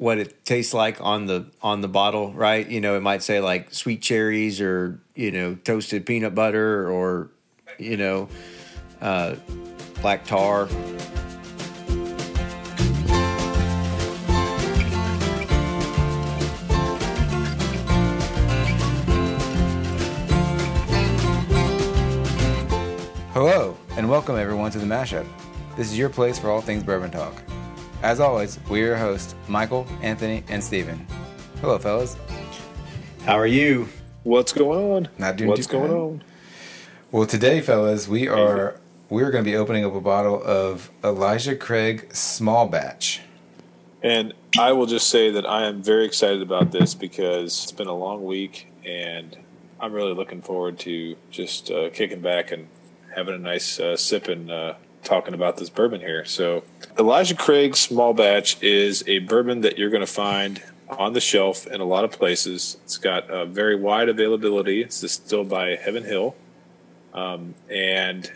what it tastes like on the on the bottle, right? You know, it might say like sweet cherries or you know toasted peanut butter or you know uh, black tar. Hello, and welcome everyone to the Mashup. This is your place for all things bourbon talk. As always, we're your hosts, Michael, Anthony, and Steven. Hello, fellas. How are you? What's going on? Not doing What's going on? Well, today, fellas, we are we're going to be opening up a bottle of Elijah Craig Small Batch. And I will just say that I am very excited about this because it's been a long week, and I'm really looking forward to just uh, kicking back and having a nice uh, sip and uh, talking about this bourbon here. So, Elijah Craig Small Batch is a bourbon that you're going to find on the shelf in a lot of places. It's got a very wide availability. It's distilled by Heaven Hill. Um, and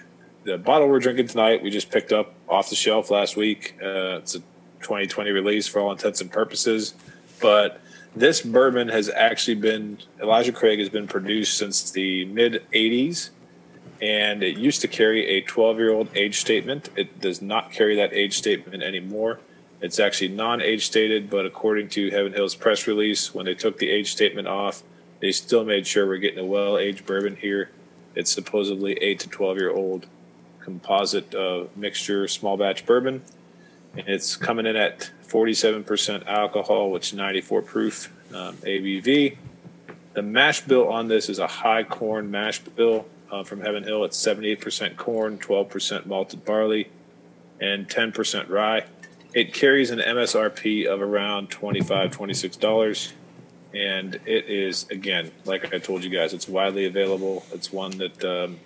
the bottle we're drinking tonight, we just picked up off the shelf last week. Uh, it's a 2020 release for all intents and purposes. But this bourbon has actually been, Elijah Craig has been produced since the mid 80s. And it used to carry a 12 year old age statement. It does not carry that age statement anymore. It's actually non age stated, but according to Heaven Hill's press release, when they took the age statement off, they still made sure we're getting a well aged bourbon here. It's supposedly 8 to 12 year old composite uh, mixture small batch bourbon. And it's coming in at 47% alcohol, which is 94 proof um, ABV. The mash bill on this is a high corn mash bill uh, from Heaven Hill. It's 78% corn, 12% malted barley, and 10% rye. It carries an MSRP of around $25, $26. And it is, again, like I told you guys, it's widely available. It's one that um,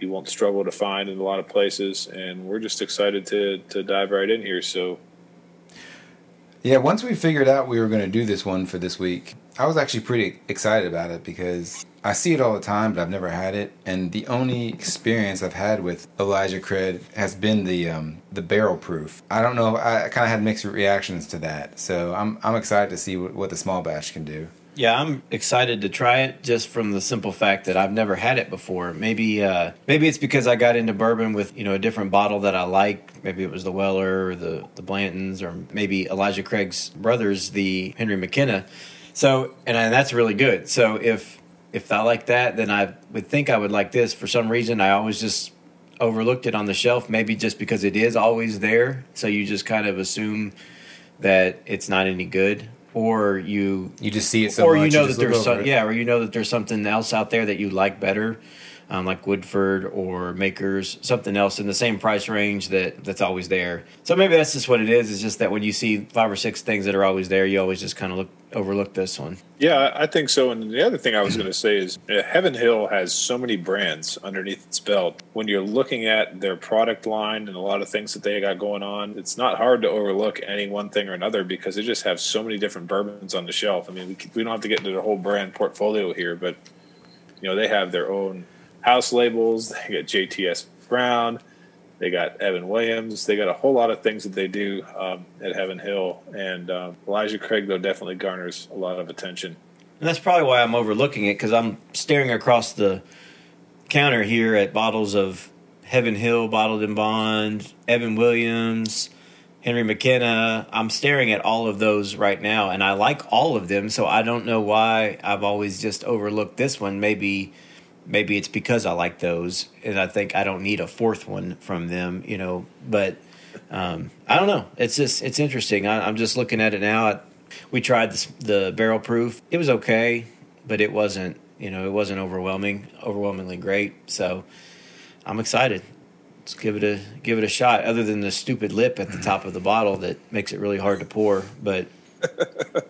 you won't struggle to find in a lot of places. And we're just excited to, to dive right in here. So, Yeah, once we figured out we were going to do this one for this week, I was actually pretty excited about it because I see it all the time, but I've never had it. And the only experience I've had with Elijah Craig has been the um, the barrel proof. I don't know. I kind of had mixed reactions to that, so I'm I'm excited to see what, what the small batch can do. Yeah, I'm excited to try it just from the simple fact that I've never had it before. Maybe uh, maybe it's because I got into bourbon with you know a different bottle that I like. Maybe it was the Weller or the the Blantons or maybe Elijah Craig's brothers, the Henry McKenna. So and, I, that's really good. So if if I like that, then I would think I would like this. For some reason, I always just overlooked it on the shelf. Maybe just because it is always there, so you just kind of assume that it's not any good, or you You just see it so or much. you know just that there's some, yeah, or you know that there's something else out there that you like better, um, like Woodford or Makers, something else in the same price range that that's always there. So maybe that's just what it is. It's just that when you see five or six things that are always there, you always just kind of look overlook this one. Yeah, I think so. And the other thing I was going to say is uh, Heaven Hill has so many brands underneath its belt. When you're looking at their product line and a lot of things that they got going on, it's not hard to overlook any one thing or another because they just have so many different bourbons on the shelf. I mean, we, we don't have to get into the whole brand portfolio here, but you know they have their own house labels. They got JTS Brown. They got Evan Williams. They got a whole lot of things that they do um, at Heaven Hill. And um, Elijah Craig, though, definitely garners a lot of attention. And that's probably why I'm overlooking it because I'm staring across the counter here at bottles of Heaven Hill bottled in bond, Evan Williams, Henry McKenna. I'm staring at all of those right now, and I like all of them. So I don't know why I've always just overlooked this one. Maybe, maybe it's because I like those, and I think I don't need a fourth one from them. You know, but um, I don't know. It's just it's interesting. I, I'm just looking at it now. We tried this, the barrel proof. It was okay, but it wasn't. You know, it wasn't overwhelming, overwhelmingly great. So I'm excited. Let's give it a give it a shot. Other than the stupid lip at the top of the bottle that makes it really hard to pour, but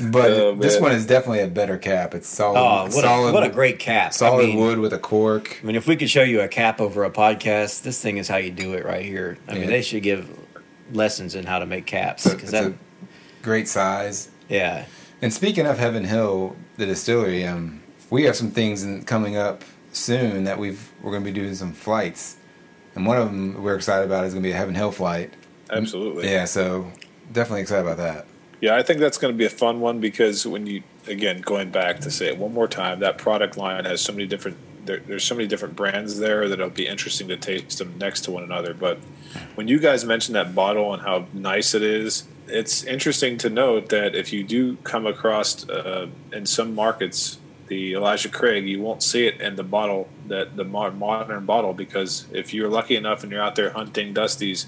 But Oh, this one is definitely a better cap. It's solid. oh, what solid, a what a great cap! solid I mean, wood with a cork. I mean, if we could show you a cap over a podcast, this thing is how you do it right here. I mean, they should give lessons in how to make caps It's a, because it's that, a great size. yeah, And speaking of Heaven Hill, the distillery, um, we have some things in, coming up soon that we've we're going to be doing some flights, and one of them we're excited about is going to be a Heaven Hill flight. Absolutely. Yeah, so definitely excited about that. Yeah, I think that's going to be a fun one because when you again going back to say it one more time, that product line has so many different. There, there's so many different brands there that it'll be interesting to taste them next to one another. But when you guys mentioned that bottle and how nice it is, it's interesting to note that if you do come across uh, in some markets the Elijah Craig, you won't see it in the bottle that the modern bottle because if you're lucky enough and you're out there hunting dusties,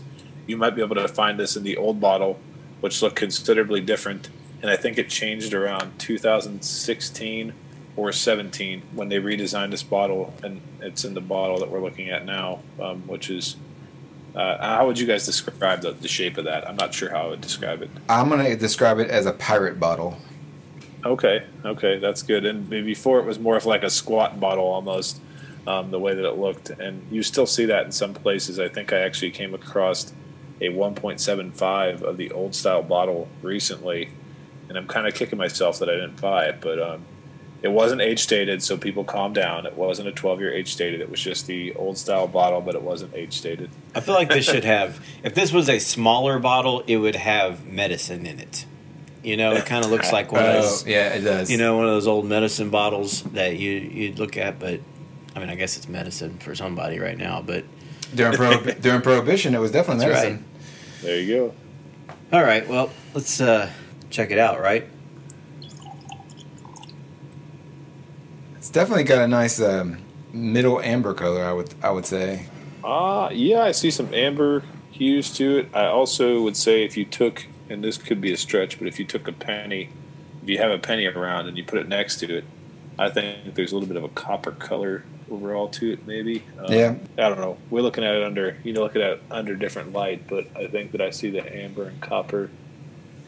you might be able to find this in the old bottle, which looked considerably different. And I think it changed around 2016 or 17 when they redesigned this bottle, and it's in the bottle that we're looking at now, um, which is. Uh, how would you guys describe the, the shape of that? I'm not sure how I would describe it. I'm going to describe it as a pirate bottle. Okay, okay, that's good. And before it was more of like a squat bottle almost, um, the way that it looked. And you still see that in some places. I think I actually came across a 1.75 of the old style bottle recently, and I'm kind of kicking myself that I didn't buy it. But um, it wasn't age stated, so people calm down. It wasn't a 12 year age stated. It was just the old style bottle, but it wasn't age stated. I feel like this should have, if this was a smaller bottle, it would have medicine in it. You know, it kind of looks like one of those. Oh, yeah, it does. You know, one of those old medicine bottles that you you'd look at, but I mean, I guess it's medicine for somebody right now. But during prohibi- during prohibition, it was definitely That's medicine. There you go. all right, well, let's uh, check it out. Right? It's definitely got a nice um, middle amber color. I would I would say. Uh, yeah, I see some amber hues to it. I also would say if you took, and this could be a stretch, but if you took a penny, if you have a penny around and you put it next to it, I think there's a little bit of a copper color overall to it, maybe. Um, Yeah. I don't know. We're looking at it under, you know, looking at it under different light, but I think that I see the amber and copper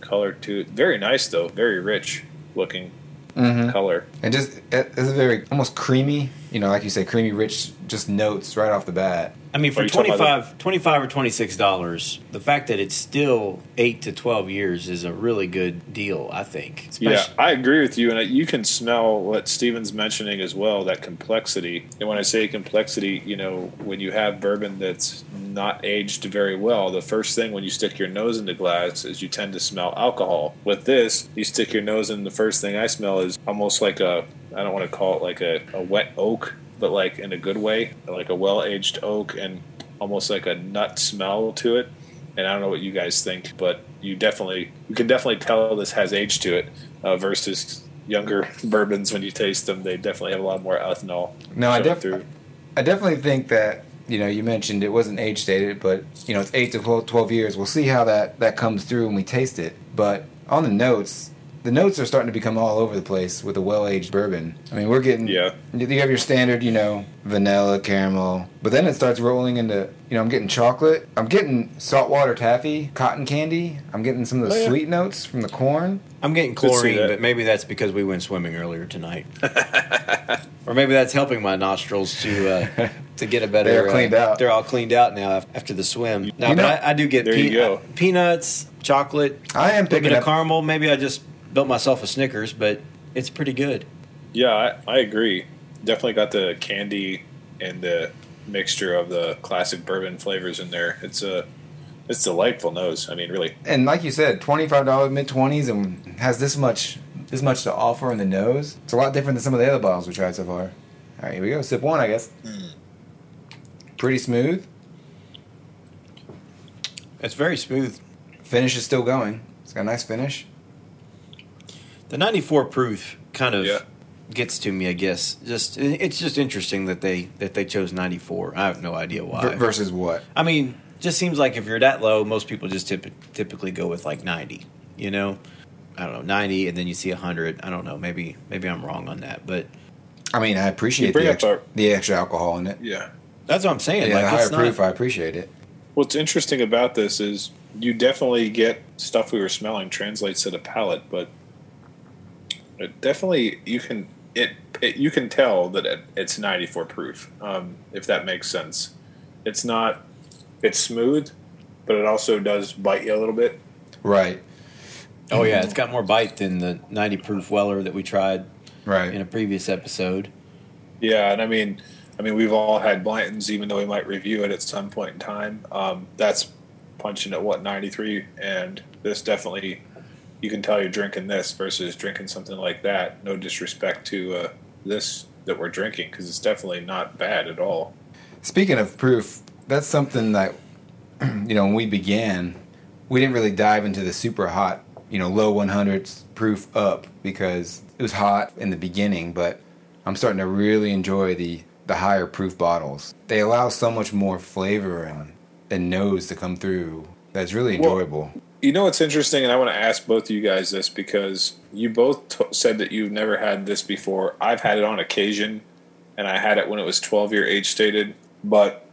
color to it. Very nice, though. Very rich looking Mm-hmm. color. And just it- it's very almost creamy. You know, like you say, creamy, rich, just notes right off the bat. I mean, for you 25, 25 or twenty six dollars, the fact that it's still eight to twelve years is a really good deal. I think. Yeah, I agree with you, and you can smell what Steven's mentioning as well. That complexity, and when I say complexity, you know, when you have bourbon that's not aged very well, the first thing when you stick your nose into glass is you tend to smell alcohol. With this, you stick your nose in, the first thing I smell is almost like a I don't want to call it like a, a wet oak, but like in a good way, like a well aged oak, and almost like a nut smell to it and I don't know what you guys think, but you definitely you can definitely tell this has age to it uh, versus younger bourbons. When you taste them, they definitely have a lot more ethanol. No, I showing def- through. I definitely think that you know you mentioned it wasn't age stated, but you know it's eight to 12, 12 years. We'll see how that that comes through when we taste it. But on the notes, the notes are starting to become all over the place with a well aged bourbon. I mean, we're getting Yeah. You have your standard, you know, vanilla, caramel, but then it starts rolling into you know I'm getting chocolate. I'm getting saltwater taffy, cotton candy. I'm getting some of the Oh, yeah. sweet notes from the corn. I'm getting chlorine, but maybe that's because we went swimming earlier tonight, or maybe that's helping my nostrils to uh, to get a better. They're cleaned uh, out. They're all cleaned out now after the swim. No, You but know- I, I do get There you go. peanuts, chocolate, I am a little picking bit of up. caramel. Maybe I just built myself a Snickers, but it's pretty good. Yeah, I, I agree. Definitely got the candy and the mixture of the classic bourbon flavors in there. It's a it's delightful nose. I mean, really. and like you said, twenty five dollars mid twenties, and has this much this much to offer in the nose. It's a lot different than some of the other bottles we tried so far. All right, here we go. Sip one, I guess. Hmm. Pretty smooth. It's very smooth. Finish is still going. It's got a nice finish. The 94 proof kind of Yeah. gets to me, I guess. Just it's just interesting that they that they chose 94. I have no idea why. Ver- versus what? I mean, just seems like if you're that low, most people just typ- typically go with like 90. You know, I don't know 90, and then you see 100. I don't know. Maybe maybe I'm wrong on that, but I mean, I appreciate the extra, a- the extra alcohol in it. Yeah. that's what I'm saying. Yeah, like the higher it's not, proof, I appreciate it. What's interesting about this is you definitely get stuff we were smelling translates to the palate, but it definitely you can it, it you can tell that it, it's 94 proof um, if that makes sense. It's not it's smooth, but it also does bite you a little bit. Right, Oh yeah, it's got more bite than the 90 proof Weller that we tried right. in a previous episode. Yeah, and I mean, I mean, we've all had Blanton's, even though we might review it at some point in time. Um, that's punching at what 93, and this definitely you can tell you're drinking this versus drinking something like that. No disrespect to uh, this that we're drinking because it's definitely not bad at all. Speaking of proof, that's something that you know when we began, we didn't really dive into the super hot, you know, low 100s proof up because it was hot in the beginning. But I'm starting to really enjoy the the higher proof bottles. They allow so much more flavor and and nose to come through. That's really Well- enjoyable. You know what's interesting, and I want to ask both of you guys this because you both t- said that you've never had this before. I've had it on occasion, and I had it when it was 12 year age stated, but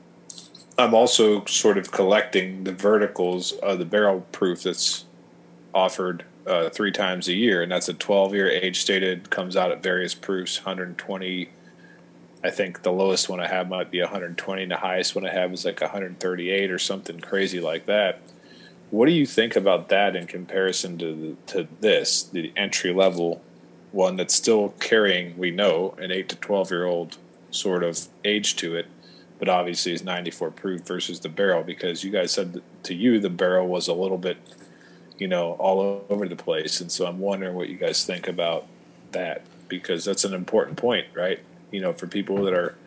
I'm also sort of collecting the verticals of the barrel proof that's offered uh, three times a year, and that's a 12 year age stated, comes out at various proofs 120. I think the lowest one I have might be 120, and the highest one I have is like 138 or something crazy like that. What do you think about that in comparison to the, to this, the entry level one that's still carrying, we know, an eight to twelve year old sort of age to it, but obviously is ninety four proof versus the barrel because you guys said to you the barrel was a little bit, you know, all over the place, and so I'm wondering what you guys think about that because that's an important point, right? You know, for people that are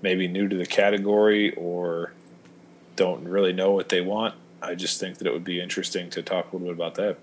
maybe new to the category or don't really know what they want. I just think that it would be interesting to talk a little bit about that.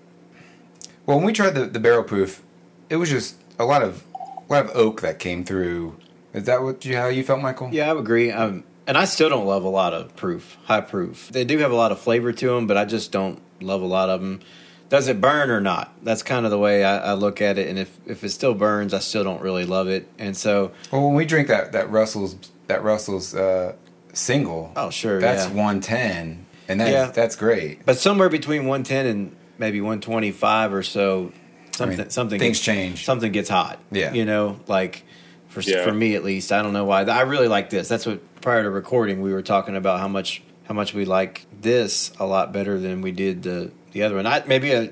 Well, when we tried the, the barrel proof, it was just a lot of a lot of oak that came through. Is that what you how you felt, Michael? Yeah, I would agree. Um, and I still don't love a lot of proof, high proof. They do have a lot of flavor to them, but I just don't love a lot of them. Does it burn or not? That's kind of the way I, I look at it. And if, if it still burns, I still don't really love it. And so, Well, when we drink that that Russell's that Russell's uh, single, oh sure, that's yeah. 110, and that's Yeah. that's great. But somewhere between 110 and maybe 125 or so, something mean, something things gets, change. Something gets hot. Yeah. you know, like for Yeah. for me at least, I don't know why. I really like this. That's what prior to recording we were talking about how much how much we like this a lot better than we did the the other one. I maybe uh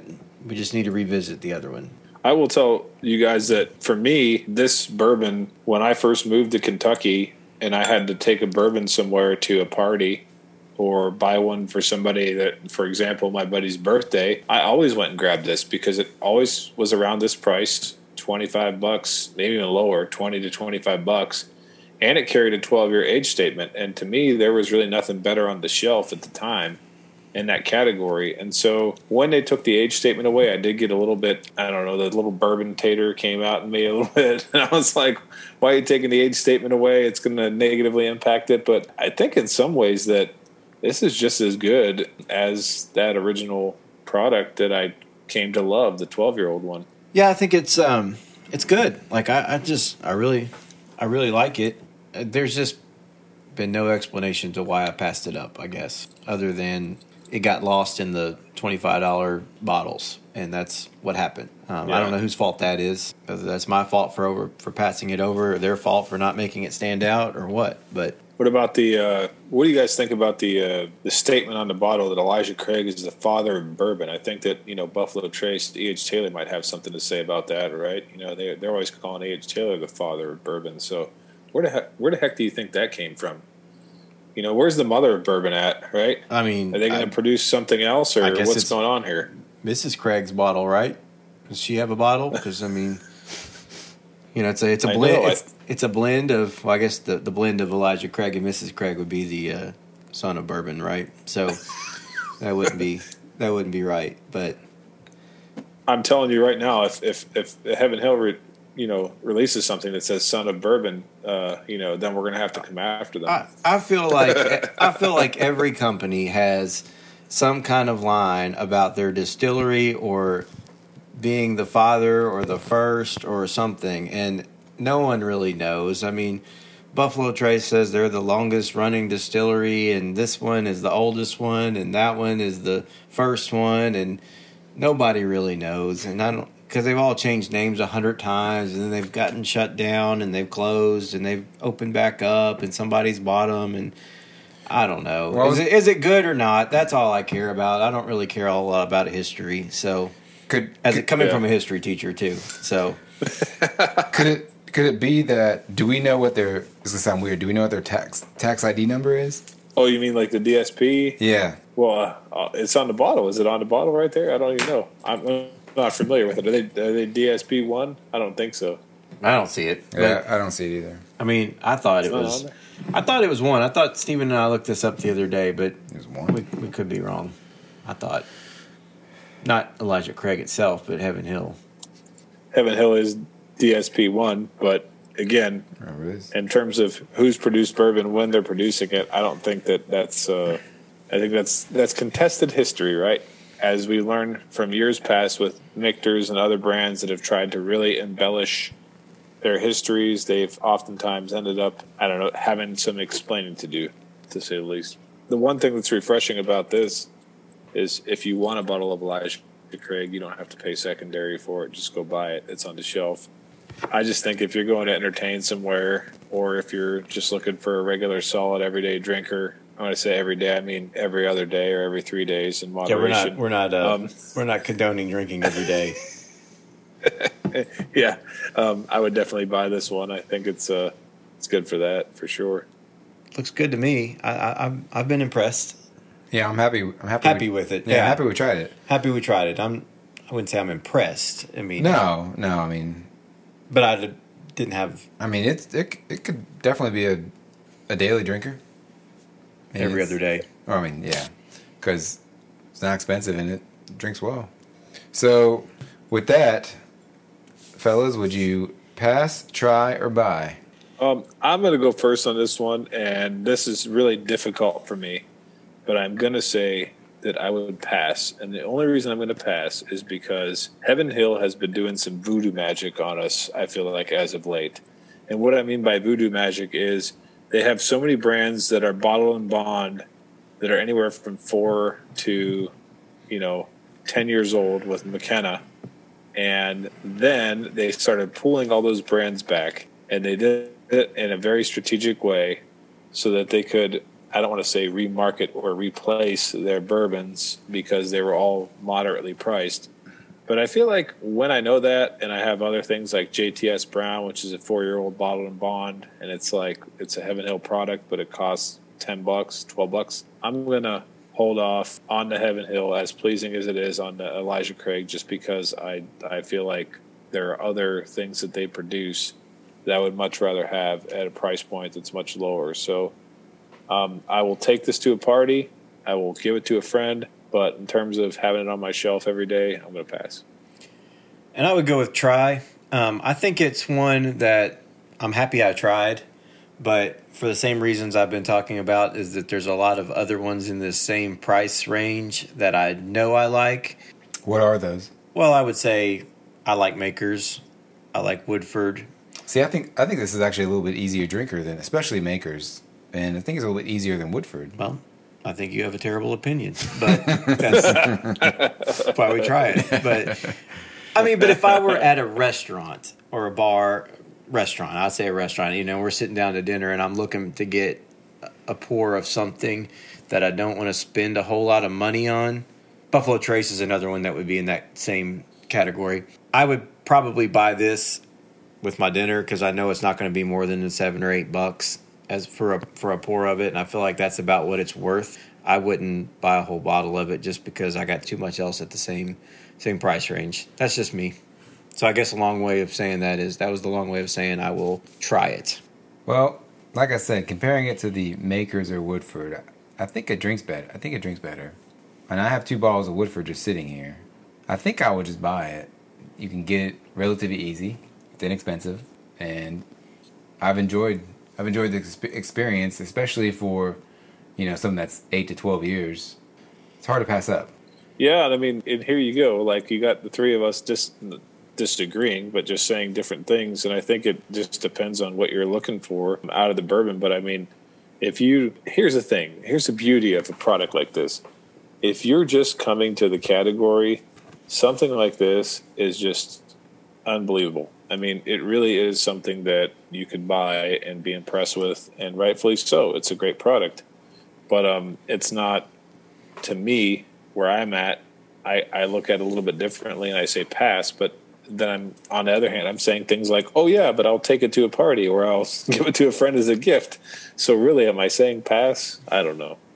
we just need to revisit the other one. I will tell you guys that for me, this bourbon, when I first moved to Kentucky and I had to take a bourbon somewhere to a party or buy one for somebody that, for example, my buddy's birthday, I always went and grabbed this because it always was around this price 25 bucks, maybe even lower, 20 to 25 bucks. And it carried a 12 year age statement. And to me, there was really nothing better on the shelf at the time in that category. And so when they took the age statement away, I did get a little bit, I don't know, the little bourbon tater came out in me a little bit. And I was like, why are you taking the age statement away? It's going to negatively impact it. But I think in some ways that this is just as good as that original product that I came to love, the 12 year old one. Yeah, I think it's um it's good. Like I, I just I really I really like it. Uh, There's just been no explanation to why I passed it up, I guess, other than it got lost in the twenty five dollar bottles, and that's what happened. Um, I don't know whose fault that is. Whether that's my fault for over for passing it over, or their fault for not making it stand out, or what. But What about the? Uh, what do you guys think about the uh, the statement on the bottle that Elijah Craig is the father of bourbon? I think that you know Buffalo Trace, E. H. Taylor might have something to say about that, right? You know, they they're always calling E. H. Taylor the father of bourbon. So where the heck where the heck do you think that came from? You know, where's the mother of bourbon at? Right? I mean, Are they going to produce something else, or what's going on here? Mrs. Craig's bottle, right? Does she have a bottle? Because I mean, you know, it's a it's a blend. it's, it's a blend of. Well, I guess the the blend of Elijah Craig and Mrs. Craig would be the uh, son of bourbon, right? So that wouldn't be that wouldn't be right. But I'm telling you right now, if if if Heaven Hill, re, you know, releases something that says "son of bourbon," uh, you know, then we're going to have to come after them. I, I feel like I feel like every company has some kind of line about their distillery or being the father or the first or something, and no one really knows. I mean, Buffalo Trace says they're the longest running distillery, and this one is the oldest one, and that one is the first one, and nobody really knows. And I don't because they've all changed names a hundred times, and then they've gotten shut down, and they've closed, and they've opened back up, and somebody's bought them, and I don't know. Well, is, it, is it good or not? That's all I care about. I don't really care a lot about history. So, Could as could, it coming yeah. from a history teacher too, so could it could it be that? Do we know what their? This is gonna sound weird. Do we know what their tax tax ID number is? oh, you mean like the DSP? Yeah. Well, uh, uh, it's on the bottle. Is it on the bottle right there? I don't even know. I'm, not familiar with it. Are they are they DSP one? I don't think so. I don't see it. Yeah, I don't see it either. I mean, I thought it It's not was. I thought it was one. I thought Steven and I looked this up the other day, but It was one. we, we could be wrong. I thought not Elijah Craig itself, but Heaven Hill. Heaven Hill is DSP one, but again, in terms of who's produced bourbon when they're producing it, I don't think that that's. Uh, I think that's that's contested history, right? As we learned from years past with Michter's and other brands that have tried to really embellish their histories, they've oftentimes ended up, I don't know, having some explaining to do, to say the least. The one thing that's refreshing about this is if you want a bottle of Elijah Craig, you don't have to pay secondary for it. Just go buy it. It's on the shelf. I just think if you're going to entertain somewhere, or if you're just looking for a regular, solid, everyday drinker, I when I say every day, I mean every other day or every three days in Yeah, moderation. we're not we're not uh, Um, we're not condoning drinking every day. yeah, um, I would definitely buy this one. I think it's uh, it's good for that for sure. Looks good to me. I, I I've I've been impressed. Yeah, I'm happy. I'm happy. Happy we, with it. Yeah, Yeah. happy we tried it. Happy we tried it. I'm. I wouldn't say I'm impressed. I mean, No, no. I mean, but I did- didn't have I mean, it's it. It could definitely be a a daily drinker. I mean, every other day. I mean, yeah, because it's not expensive and it drinks well. So, with that, fellas, would you pass, try, or buy? Um, I'm going to go first on this one, and this is really difficult for me, but I'm going to say that I would pass. And the only reason I'm going to pass is because Heaven Hill has been doing some voodoo magic on us, I feel like, as of late. And what I mean by voodoo magic is they have so many brands that are bottled in bond that are anywhere from four to, you know, 10 years old with McKenna. And then they started pulling all those brands back, and they did it in a very strategic way so that they could, I don't want to say remarket or replace their bourbons because they were all moderately priced. But I feel like when I know that, and I have other things like JTS Brown, which is a four-year-old bottled in bond, and it's like it's a Heaven Hill product, but it costs ten bucks, twelve bucks. I'm gonna hold off on the Heaven Hill, as pleasing as it is on the Elijah Craig, just because I I feel like there are other things that they produce that I would much rather have at a price point that's much lower. So um, I will take this to a party. I will give it to a friend. But in terms of having it on my shelf every day, I'm going to pass. And I would go with try. Um, I think it's one that I'm happy I tried, but for the same reasons I've been talking about, is that there's a lot of other ones in this same price range that I know I like. What are those? Well, I would say I like Makers, I like Woodford. See, I think I think this is actually a little bit easier drinker than, especially Makers, and I think it's a little bit easier than Woodford. Well, I think you have a terrible opinion, but that's why we try it. But I mean, but if I were at a restaurant or a bar, restaurant, I'd say a restaurant, you know, we're sitting down to dinner and I'm looking to get a pour of something that I don't want to spend a whole lot of money on. Buffalo Trace is another one that would be in that same category. I would probably buy this with my dinner because I know it's not going to be more than seven or eight bucks as for a for a pour of it, and I feel like that's about what it's worth. I wouldn't buy a whole bottle of it just because I got too much else at the same same price range. That's just me. So I guess a long way of saying that is that was the long way of saying I will try it. Well, like I said, comparing it to the Makers or Woodford, I think it drinks better. I think it drinks better. And I have two bottles of Woodford just sitting here. I think I would just buy it. You can get it relatively easy. It's inexpensive, and I've enjoyed I've enjoyed the exp- experience, especially for you know something that's eight to twelve years. It's hard to pass up. Yeah, I mean, and here you go. Like you got the three of us just disagreeing, but just saying different things. And I think it just depends on what you're looking for out of the bourbon. But I mean, if you here's the thing, here's the beauty of a product like this. If you're just coming to the category, something like this is just unbelievable. I mean, it really is something that you can buy and be impressed with, and rightfully so. It's a great product, but um, it's not to me where I'm at. I, I look at it a little bit differently, and I say pass. But then I'm on the other hand, I'm saying things like, "Oh yeah, but I'll take it to a party, or I'll give it to a friend as a gift." So really, am I saying pass? I don't know.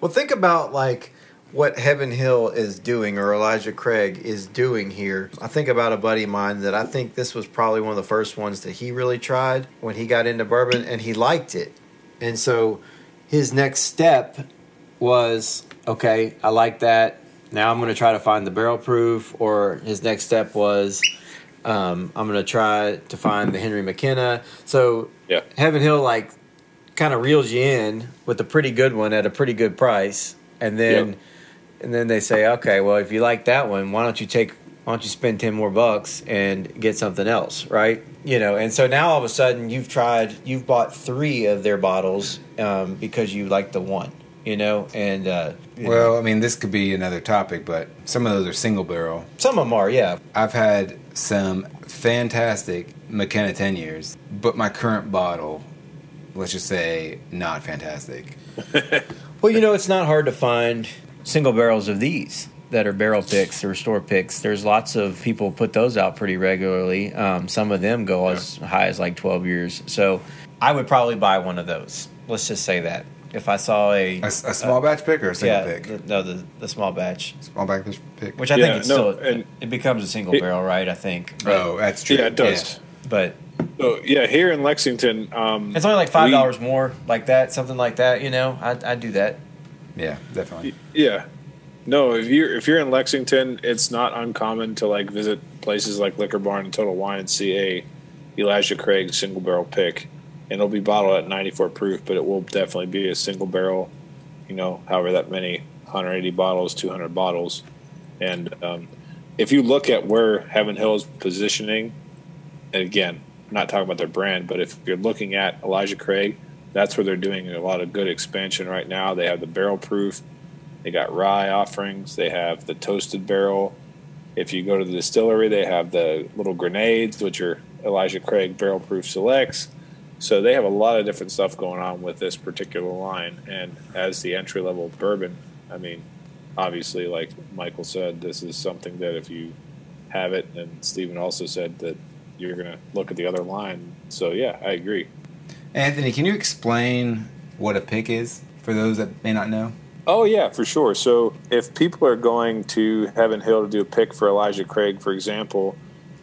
Well, think about like what Heaven Hill is doing or Elijah Craig is doing here, I think about a buddy of mine that I think this was probably one of the first ones that he really tried when he got into bourbon and he liked it. And so his next step was okay, I like that. Now I'm going to try to find the barrel proof, or his next step was um, I'm going to try to find the Henry McKenna. So Yeah. Heaven Hill like kind of reels you in with a pretty good one at a pretty good price, and then Yep. And then they say, okay, well if you like that one, why don't you take why don't you spend ten more bucks and get something else, right? You know, and so now all of a sudden you've tried, you've bought three of their bottles um, because you like the one, you know, and uh, you know, Well, I mean, this could be another topic, but some of those are single barrel. some of them are, yeah, I've had some fantastic McKenna 10 years, but my current bottle, let's just say, not fantastic. Well, you know, it's not hard to find single barrels of these that are barrel picks or store picks. There's lots of people put those out pretty regularly. Um, some of them go as high as like 12 years. So I would probably buy one of those. Let's just say that. If I saw a. A, a small batch pick or a single yeah, pick? the- no, the, the small batch, small batch pick. which I Yeah, think it's no, still. and- it becomes a single It- barrel, right? I think. But, oh, that's true. Yeah, it does. But So yeah, here in Lexington, um, it's only like $5 we- more, like that, something like that, you know? I'd, I'd do that. Yeah, definitely. Yeah. No, if you're if you're in Lexington, it's not uncommon to like visit places like Liquor Barn and Total Wine and see a Elijah Craig single barrel pick, and it'll be bottled at 94 proof, but it will definitely be a single barrel. You know, however that many 180 bottles, 200 bottles, and um, if you look at where Heaven Hill is positioning, and again, I'm not talking about their brand, but if you're looking at Elijah Craig, that's where they're doing a lot of good expansion right now. They have the barrel proof, they got rye offerings, they have the toasted barrel. If you go to the distillery, they have the little grenades, which are Elijah Craig barrel proof selects. So they have a lot of different stuff going on with this particular line. And as the entry level bourbon, I mean, obviously, like Michael said, this is something that if you have it, and Steven also said that you're going to look at the other line. So yeah, I agree. Anthony, can you explain what a pick is for those that may not know? Oh yeah, for sure. So if people are going to Heaven Hill to do a pick for Elijah Craig, for example,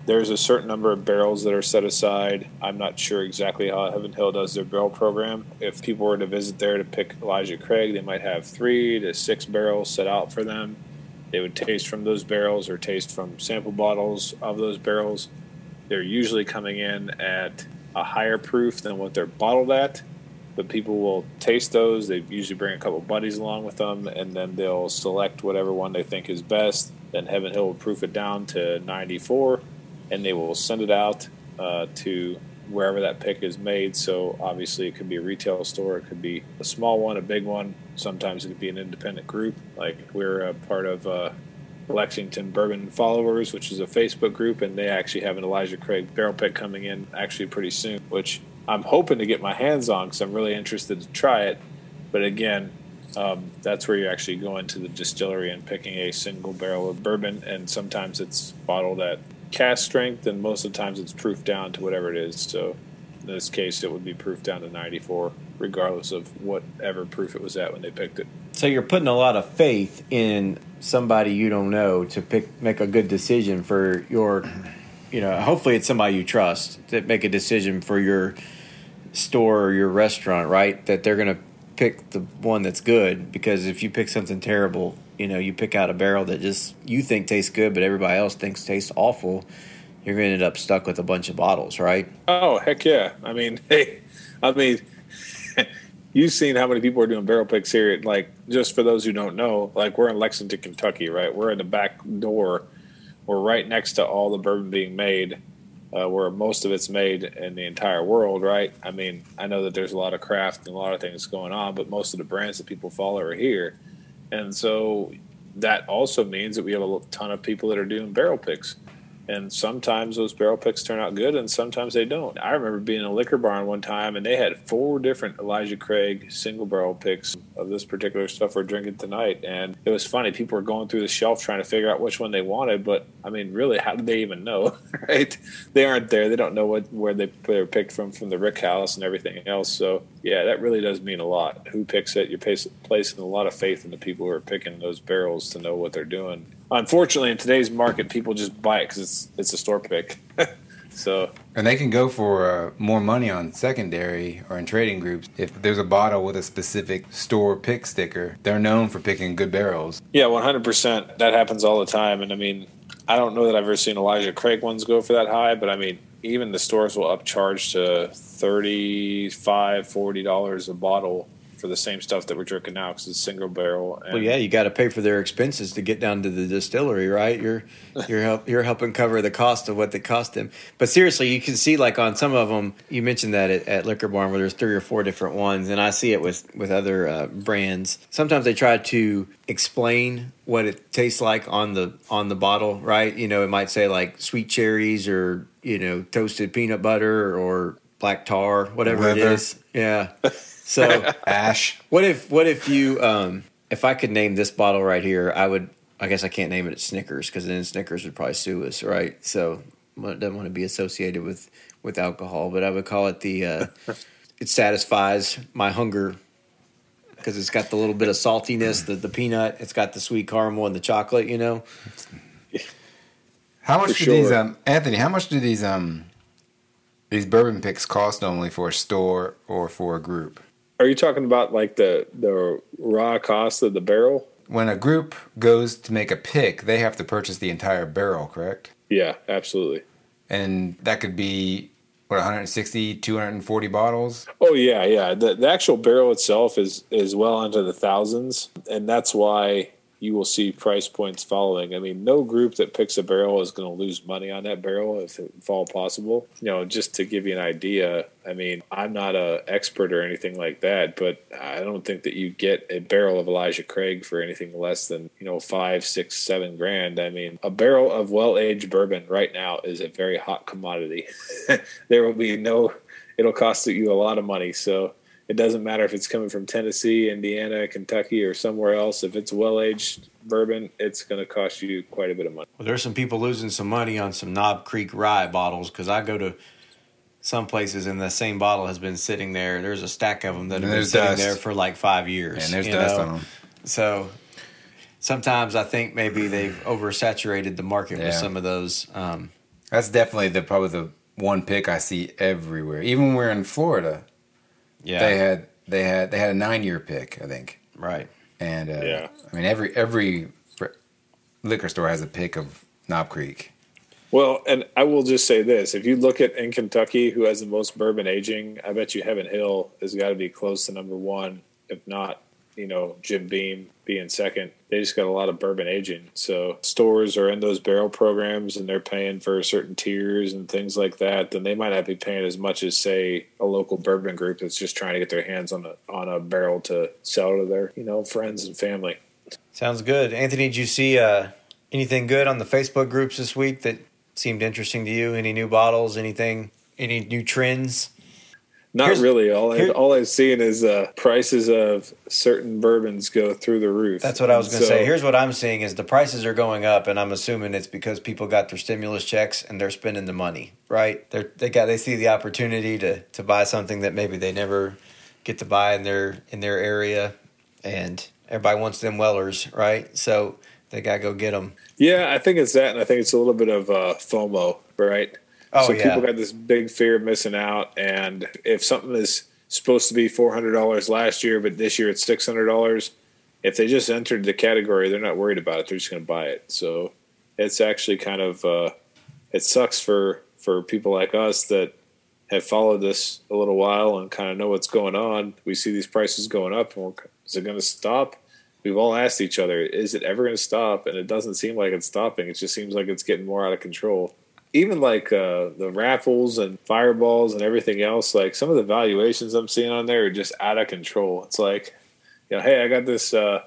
there's a certain number of barrels that are set aside. I'm not sure exactly how Heaven Hill does their barrel program. If people were to visit there to pick Elijah Craig, they might have three to six barrels set out for them. They would taste from those barrels or taste from sample bottles of those barrels. They're usually coming in at a higher proof than what they're bottled at but people will taste those. They usually bring a couple buddies along with them, and then they'll select whatever one they think is best. Then Heaven Hill will proof it down to 94, and they will send it out uh, to wherever that pick is made. So obviously, it could be a retail store, it could be a small one, a big one. Sometimes it could be an independent group. Like we're a part of uh, Lexington Bourbon Followers, which is a Facebook group, and they actually have an Elijah Craig barrel pick coming in actually pretty soon, which I'm hoping to get my hands on because I'm really interested to try it. But again, um, that's where you're actually going to the distillery and picking a single barrel of bourbon, and sometimes it's bottled at cask strength, and most of the times it's proofed down to whatever it is. So in this case, it would be proofed down to 94, regardless of whatever proof it was at when they picked it. So you're putting a lot of faith in somebody you don't know to pick make a good decision for your you know, hopefully it's somebody you trust to make a decision for your store or your restaurant, right? That they're going to pick the one that's good because if you pick something terrible, you know, you pick out a barrel that just you think tastes good but everybody else thinks tastes awful, you're going to end up stuck with a bunch of bottles, right? Oh heck yeah! I mean, hey, I mean, you've seen how many people are doing barrel picks here. Like, just for those who don't know, like we're in Lexington, Kentucky, right? We're in the back door. We're right next to all the bourbon being made, uh, where most of it's made in the entire world, right? I mean, I know that there's a lot of craft and a lot of things going on, but most of the brands that people follow are here, and so that also means that we have a ton of people that are doing barrel picks. And sometimes those barrel picks turn out good, and sometimes they don't. I remember being in a liquor barn one time, and they had four different Elijah Craig single barrel picks of this particular stuff we're drinking tonight. And it was funny. People were going through the shelf trying to figure out which one they wanted, but I mean, really, how did they even know? right? They aren't there. They don't know what where they, they were picked from from the rickhouse and everything else. So yeah, that really does mean a lot. Who picks it? You're placing a lot of faith in the people who are picking those barrels to know what they're doing unfortunately, in today's market, people just buy it because it's it's a store pick. so and they can go for uh, more money on secondary or in trading groups if there's a bottle with a specific store pick sticker. They're known for picking good barrels. Yeah, one hundred percent. That happens all the time, and I mean, I don't know that I've ever seen Elijah Craig ones go for that high, but I mean, even the stores will upcharge to 35 40 dollars a bottle for the same stuff that we're drinking now because it's single barrel. well, yeah, you got to pay for their expenses to get down to the distillery, right? You're you're help, you're helping cover the cost of what they cost them. But seriously, you can see like on some of them, you mentioned that at, at Liquor Barn where there's three or four different ones, and I see it with with other uh, brands. Sometimes they try to explain what it tastes like on the on the bottle, right? You know, it might say like sweet cherries or you know toasted peanut butter or black tar, whatever Leather. it is. Yeah. So ash. What if what if you um if I could name this bottle right here, I would I guess I can't name it Snickers because then Snickers would probably sue us, right? So doesn't want to be associated with with alcohol, but I would call it the uh, it satisfies my hunger because it's got the little bit of saltiness, the the peanut, it's got the sweet caramel and the chocolate, you know. How much for do sure. these um Anthony? How much do these um these bourbon picks cost only for a store or for a group? Are you talking about like the the raw cost of the barrel? When a group goes to make a pick, they have to purchase the entire barrel, correct? Yeah, absolutely. And that could be what 160 240 bottles oh yeah yeah the, the actual barrel itself is is well into the thousands and that's why you will see price points following. I mean, no group that picks a barrel is going to lose money on that barrel if it fall possible. You know, just to give you an idea, I mean, I'm not a expert or anything like that, but I don't think that you get a barrel of Elijah Craig for anything less than you know five, six, seven grand. I mean, a barrel of well-aged bourbon right now is a very hot commodity. there will be no, it'll cost you a lot of money. So it doesn't matter if it's coming from Tennessee, Indiana, Kentucky, or somewhere else. If it's well aged bourbon, it's going to cost you quite a bit of money. Well, there's some people losing some money on some Knob Creek rye bottles because I go to some places and the same bottle has been sitting there. There's a stack of them that have been sitting dust. there for like five years. And there's dust know? on them. So sometimes I think maybe they've oversaturated the market yeah. with some of those. Um, That's definitely the probably the one pick I see everywhere. Even when we're in Florida yeah, they had they had they had a nine year pick, I think. Right. And uh, yeah, I mean every every liquor store has a pick of Knob Creek. Well, and I will just say this: if you look at in Kentucky, who has the most bourbon aging, I bet you Heaven Hill has got to be close to number one, if not you know Jim Beam being second. They just got a lot of bourbon aging. So stores are in those barrel programs and they're paying for certain tiers and things like that. Then they might not be paying as much as say a local bourbon group that's just trying to get their hands on a on a barrel to sell to their you know friends and family. Sounds good, Anthony. Did you see uh, anything good on the Facebook groups this week that seemed interesting to you? Any new bottles? Anything? Any new trends? Not here's, really. All I, all I've seen is uh, prices of certain bourbons go through the roof. That's what I was going to so, say. Here's what I'm seeing is the prices are going up, and I'm assuming it's because people got their stimulus checks and they're spending the money. Right? They they got they see the opportunity to to buy something that maybe they never get to buy in their in their area, and everybody wants them Wellers, right? So they got to go get them. Yeah, I think it's that, and I think it's a little bit of uh, FOMO, right? Oh, so yeah. people got this big fear of missing out. And if something is supposed to be four hundred dollars last year, but this year it's six hundred dollars, if they just entered the category, they're not worried about it. They're just going to buy it. So it's actually kind of uh, it sucks for for people like us that have followed this a little while and kind of know what's going on. We see these prices going up, and is it going to stop? We've all asked each other, is it ever going to stop? And it doesn't seem like it's stopping. It just seems like it's getting more out of control even like uh, the raffles and fireballs and everything else, like some of the valuations I'm seeing on there are just out of control. It's like, you know, hey, I got this, uh,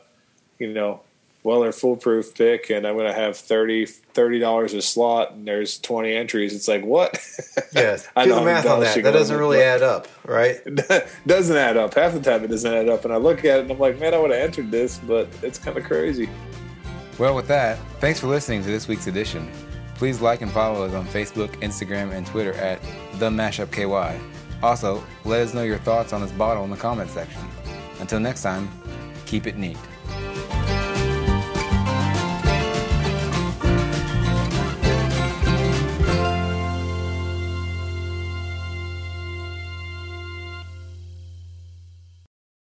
you know, Weller Full Proof pick, and I'm going to have 30 dollars a slot, and there's twenty entries. It's like what? Yeah, I do know the math on that. That doesn't really add up, right? doesn't add up. Half the time it doesn't add up, and I look at it and I'm like, man, I would have entered this, but it's kind of crazy. Well, with that, thanks for listening to this week's edition. Please like and follow us on Facebook, Instagram, and Twitter at The Mashup KY. Also, let us know your thoughts on this bottle in the comments section. Until next time, keep it neat.